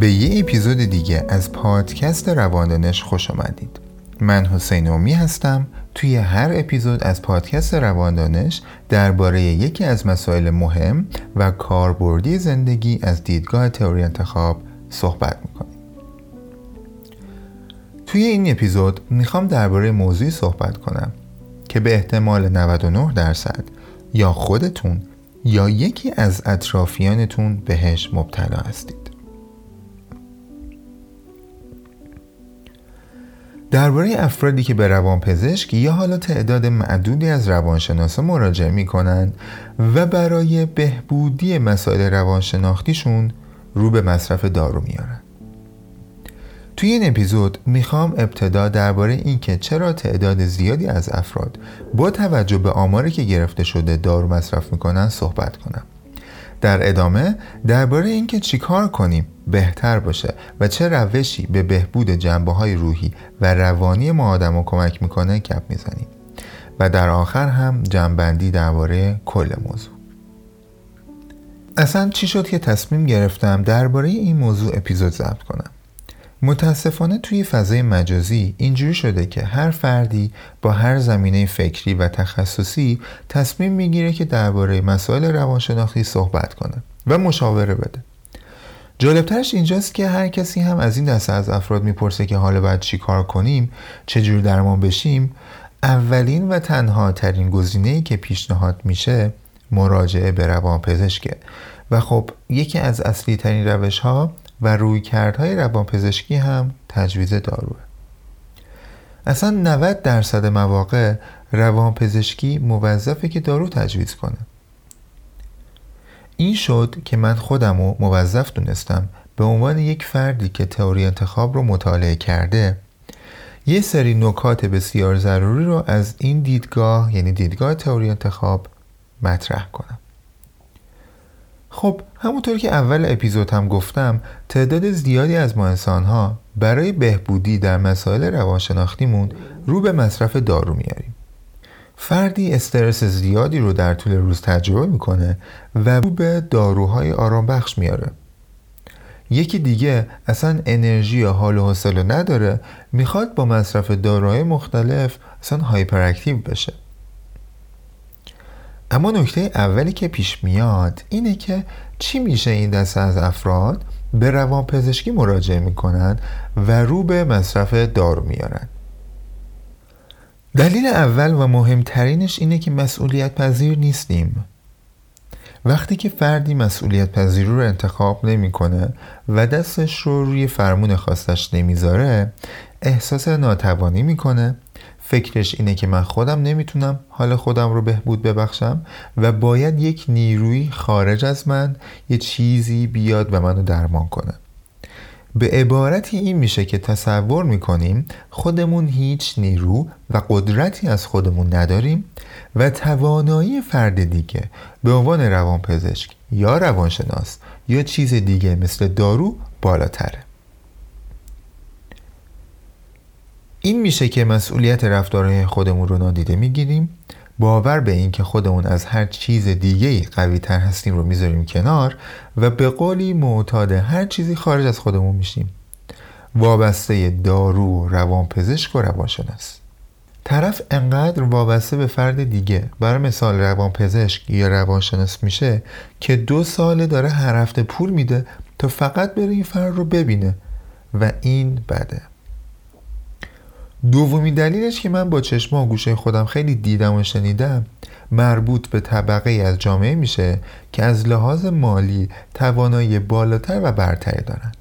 به یه اپیزود دیگه از پادکست رواندنش خوش آمدید من حسین اومی هستم. توی هر اپیزود از پادکست رواندانش درباره یکی از مسائل مهم و کاربردی زندگی از دیدگاه تئوری انتخاب صحبت می‌کنیم. توی این اپیزود می‌خوام درباره موضوعی صحبت کنم که به احتمال 99 درصد یا خودتون یا یکی از اطرافیانتون بهش مبتلا هستید. درباره افرادی که به روانپزشک یا حالا تعداد معدودی از روانشناسا مراجعه می کنند و برای بهبودی مسائل روانشناختیشون رو به مصرف دارو میارن. توی این اپیزود می‌خوام ابتدا درباره اینکه چرا تعداد زیادی از افراد با توجه به آماری که گرفته شده دارو مصرف می‌کنن صحبت کنم. در ادامه درباره اینکه چیکار کنیم بهتر باشه. و چه روشی به بهبود جنبه های روحی و روانی ما آدم کمک می‌کنه گپ می‌زنیم. و در آخر هم جنبندی درباره کل موضوع. اصلا چی شد که تصمیم گرفتم درباره این موضوع اپیزود ضبط کنم؟ متاسفانه توی فضای مجازی اینجوری شده که هر فردی با هر زمینه فکری و تخصصی تصمیم می‌گیره که درباره مسائل روانشناختی صحبت کنه و مشاوره بده. جالبترش اینجاست که هر کسی هم از این دسته از افراد می‌پرسه که حالا باید چی کار کنیم چجور درمان بشیم اولین و تنها ترین گزینه که پیشنهاد میشه مراجعه به روانپزشکه و خب یکی از اصلی ترین روش ها و رویکردهای روانپزشکی هم تجویز داروه. اصلا 90 درصد مواقع روانپزشکی موظفه که دارو تجویز کنه. این شد که من خودم رو موظف دونستم به عنوان یک فردی که تئوری انتخاب رو مطالعه کرده. یه سری نکات بسیار ضروری رو از این دیدگاه یعنی دیدگاه تئوری انتخاب مطرح کنم. خب همونطور که اول اپیزود هم گفتم تعداد زیادی از ما انسان ها برای بهبودی در مسائل روانشناختیمون رو به مصرف دارو میاریم. فردی استرس زیادی رو در طول روز تجربه می‌کنه و رو به داروهای آرام بخش میاره یکی دیگه اصلا انرژی یا حال و حوصله نداره می‌خواد با مصرف داروهای مختلف اصلا هایپر اکتیو بشه. اما نکته اولی که پیش میاد اینه که چی میشه این دسته از افراد به روان پزشکی مراجعه می‌کنن و رو به مصرف دارو میارن دلیل اول و مهمترینش اینه که مسئولیت پذیر نیستیم. وقتی که فردی مسئولیت پذیر رو انتخاب نمی‌کنه و دستش رو روی فرمون خواستش نمی‌ذاره احساس ناتوانی می‌کنه. فکرش اینه که من خودم نمی‌تونم حال خودم رو بهبود ببخشم و باید یک نیروی خارج از من یه چیزی بیاد و منو درمان کنه. به عبارتی این میشه که تصور می‌کنیم خودمون هیچ نیرو و قدرتی از خودمون نداریم و توانایی فرد دیگه به عنوان روانپزشک یا روانشناس یا چیز دیگه مثل دارو بالاتره. این میشه که مسئولیت رفتارهای خودمون رو نادیده می‌گیریم. باور به این که خودمون از هر چیز دیگه قوی تر هستیم رو می‌ذاریم کنار و به قولی معتاد هر چیزی خارج از خودمون میشیم. وابسته دارو روانپزشک و روانشناس. طرف انقدر وابسته به فرد دیگه برای مثال روانپزشک یا روانشناس میشه که دو ساله داره هر هفته پول میده تا فقط بره این فرد رو ببینه و این بده. دومین دلیلش که من با چشم و گوشه خودم خیلی دیدم و شنیدم مربوط به طبقه از جامعه میشه که از لحاظ مالی توانایی بالاتر و برتری دارن.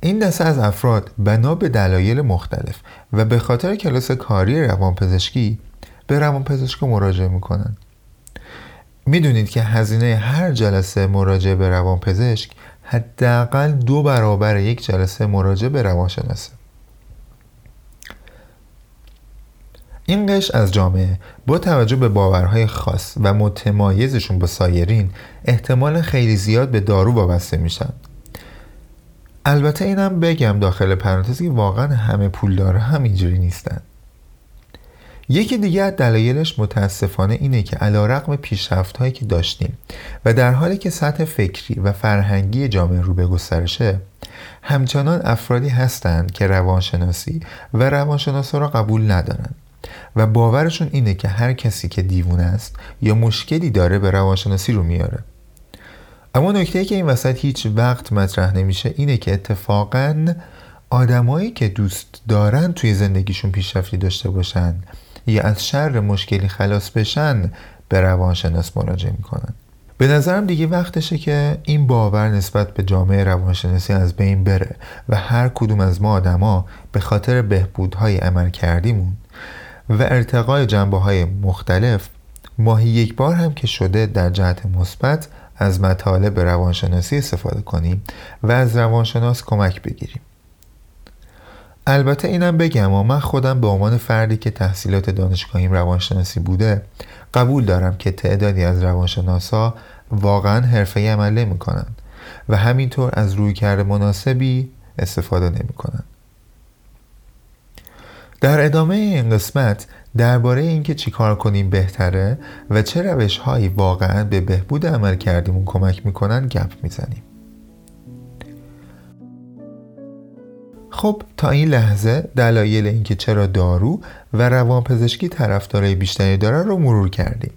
این دسته از افراد بنا به دلایل مختلف و به خاطر کلاس کاری روانپزشکی به روانپزشک مراجعه می‌کنن. می‌دونید که هزینه هر جلسه مراجعه به روانپزشک حداقل دو برابر یک جلسه مراجعه به روانشناسه این قش از جامعه با توجه به باورهای خاص و متمایزشون با سایرین احتمال خیلی زیاد به دارو وابسته میشن. البته اینم بگم داخل پرانتزی واقعا همه پولدار هم اینجوری نیستن. یکی دیگه از دلایلش متاسفانه اینه که علا رقم پیشرفت هایی که داشتیم و در حالی که سطح فکری و فرهنگی جامعه رو به گسترشه همچنان افرادی هستند که روانشناسی و روانشناسا را قبول ندارند. و باورشون اینه که هر کسی که دیوونه است یا مشکلی داره به روانشناسی رو میاره. اما نکته که این وسط هیچ وقت مطرح نمیشه اینه که اتفاقا آدمایی که دوست دارن توی زندگیشون پیشرفتی داشته باشن یا از شر مشکلی خلاص بشن به روانشناس مراجعه می‌کنن. به نظرم دیگه وقتشه که این باور نسبت به جامعه روانشناسی از بین بره و هر کدوم از ما آدما به خاطر بهبودهای عمل کردیمون و ارتقای جنبه های مختلف ماهی یک بار هم که شده در جهت مثبت از مطالب روانشناسی استفاده کنیم و از روانشناس کمک بگیریم البته اینم بگم و من خودم به عنوان فردی که تحصیلات دانشگاهیم روانشناسی بوده قبول دارم که تعدادی از روانشناسا واقعا حرفه عمل نمی کنند و همینطور از رویکرد مناسبی استفاده نمی کنند. در ادامه این قسمت درباره اینکه چیکار کنیم بهتره و چه روش هایی واقعا به بهبود عمل کردیمون کمک می‌کنن گپ می‌زنیم. خب تا این لحظه دلایل اینکه چرا دارو و روانپزشکی طرفدارای بیشتری دارن رو مرور کردیم.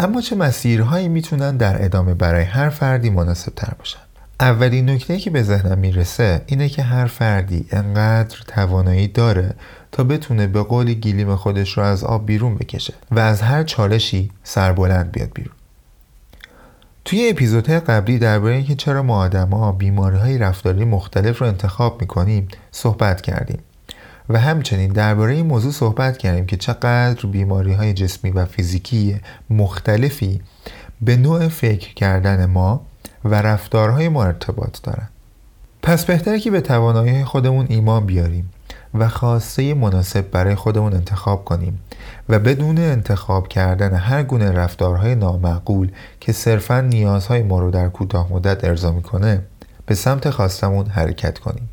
اما چه مسیرهایی می‌تونن در ادامه برای هر فردی مناسب تر باشن؟ اولین نکته که به ذهنم می‌رسه اینه که هر فردی انقدر توانایی داره تا بتونه به قول گیلیم خودش رو از آب بیرون بکشه و از هر چالشی سربلند بیاد بیرون. توی اپیزودهای قبلی درباره اینکه چرا ما آدما بیماری های رفتاری مختلف رو انتخاب می‌کنیم صحبت کردیم و همچنین درباره این موضوع صحبت کردیم که چقدر بیماری های جسمی و فیزیکی مختلفی به نوع فکر کردن ما و رفتارهای ما ارتباط دارن. پس بهتره که به توانایی خودمون ایمان بیاریم و خواسته مناسب برای خودمون انتخاب کنیم و بدون انتخاب کردن هر گونه رفتارهای نامعقول که صرفا نیازهای ما رو در کوتاه مدت ارضا می‌کنه به سمت خواستمون حرکت کنیم.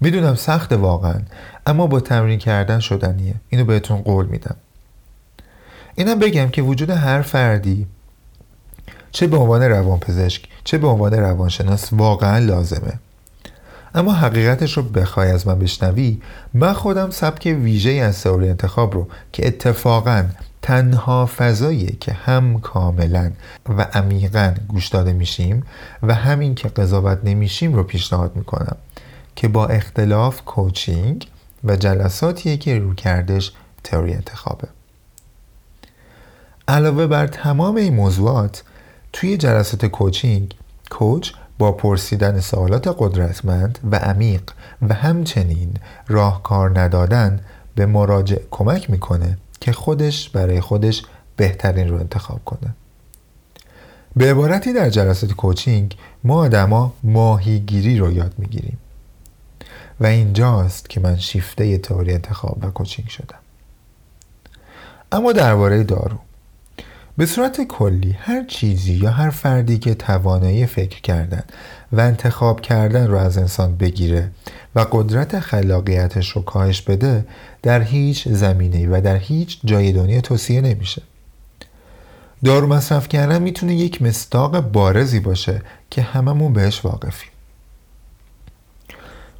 می‌دونم سخت واقعا اما با تمرین کردن شدنیه. اینو بهتون قول میدم. اینم بگم که وجود هر فردی چه به عنوان روانپزشک چه به عنوان روانشناس واقعا لازمه. اما حقیقتش رو بخوای از من بشنوی من خودم سبک ویژه از تئوری انتخاب رو که اتفاقا تنها فضاییه که هم کاملا و عمیقا گوش داده میشیم و همین که قضاوت نمیشیم رو پیشنهاد می‌کنم که با اختلاف کوچینگ و جلساتیه که رو کردش تئوری انتخابه. علاوه بر تمام این موضوعات توی جلسات کوچینگ کوچ با پرسیدن سوالات قدرتمند و عمیق و همچنین راهکار ندادن به مراجع کمک می‌کنه که خودش برای خودش بهترین رو انتخاب کنه. به عبارتی در جلسات کوچینگ ما آدما ماهیگیری رو یاد می‌گیریم و اینجاست که من شیفته تئوری انتخاب و کوچینگ شدم. اما درباره دارو. به صورت کلی هر چیزی یا هر فردی که توانایی فکر کردن و انتخاب کردن رو از انسان بگیره و قدرت خلاقیتش رو کاهش بده در هیچ زمینه و در هیچ جای دنیا توصیه نمیشه. دارو مصرف کردن می‌تونه یک مستاق بارزی باشه که هممون بهش واقفیم.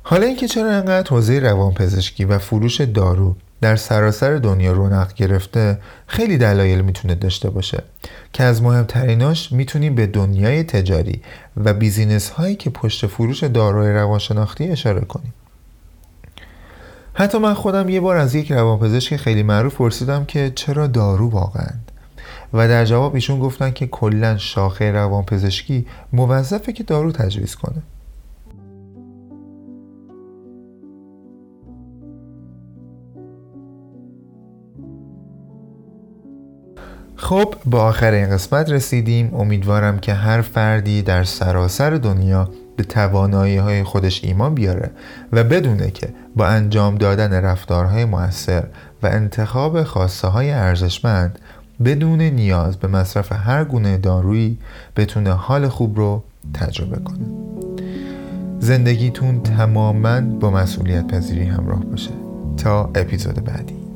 حالا اینکه چرا انقدر حوزه روانپزشکی و فروش دارو در سراسر دنیا رونق گرفته خیلی دلایل می‌تونه داشته باشه که از مهمتریناش می‌تونیم به دنیای تجاری و بیزینس هایی که پشت فروش داروی روانشناختی اشاره کنیم. حتی من خودم یه بار از یک روانپزشک خیلی معروف پرسیدم که چرا دارو واقعا و در جواب ایشون گفتن که کلا شاخه روانپزشکی موظفه که دارو تجویز کنه. خب با آخر این قسمت رسیدیم. امیدوارم که هر فردی در سراسر دنیا به توانایی های خودش ایمان بیاره و بدونه که با انجام دادن رفتارهای موثر و انتخاب خواسته های ارزشمند بدون نیاز به مصرف هر گونه دارویی بتونه حال خوب رو تجربه کنه. زندگیتون تماما با مسئولیت پذیری همراه باشه. تا اپیزود بعدی.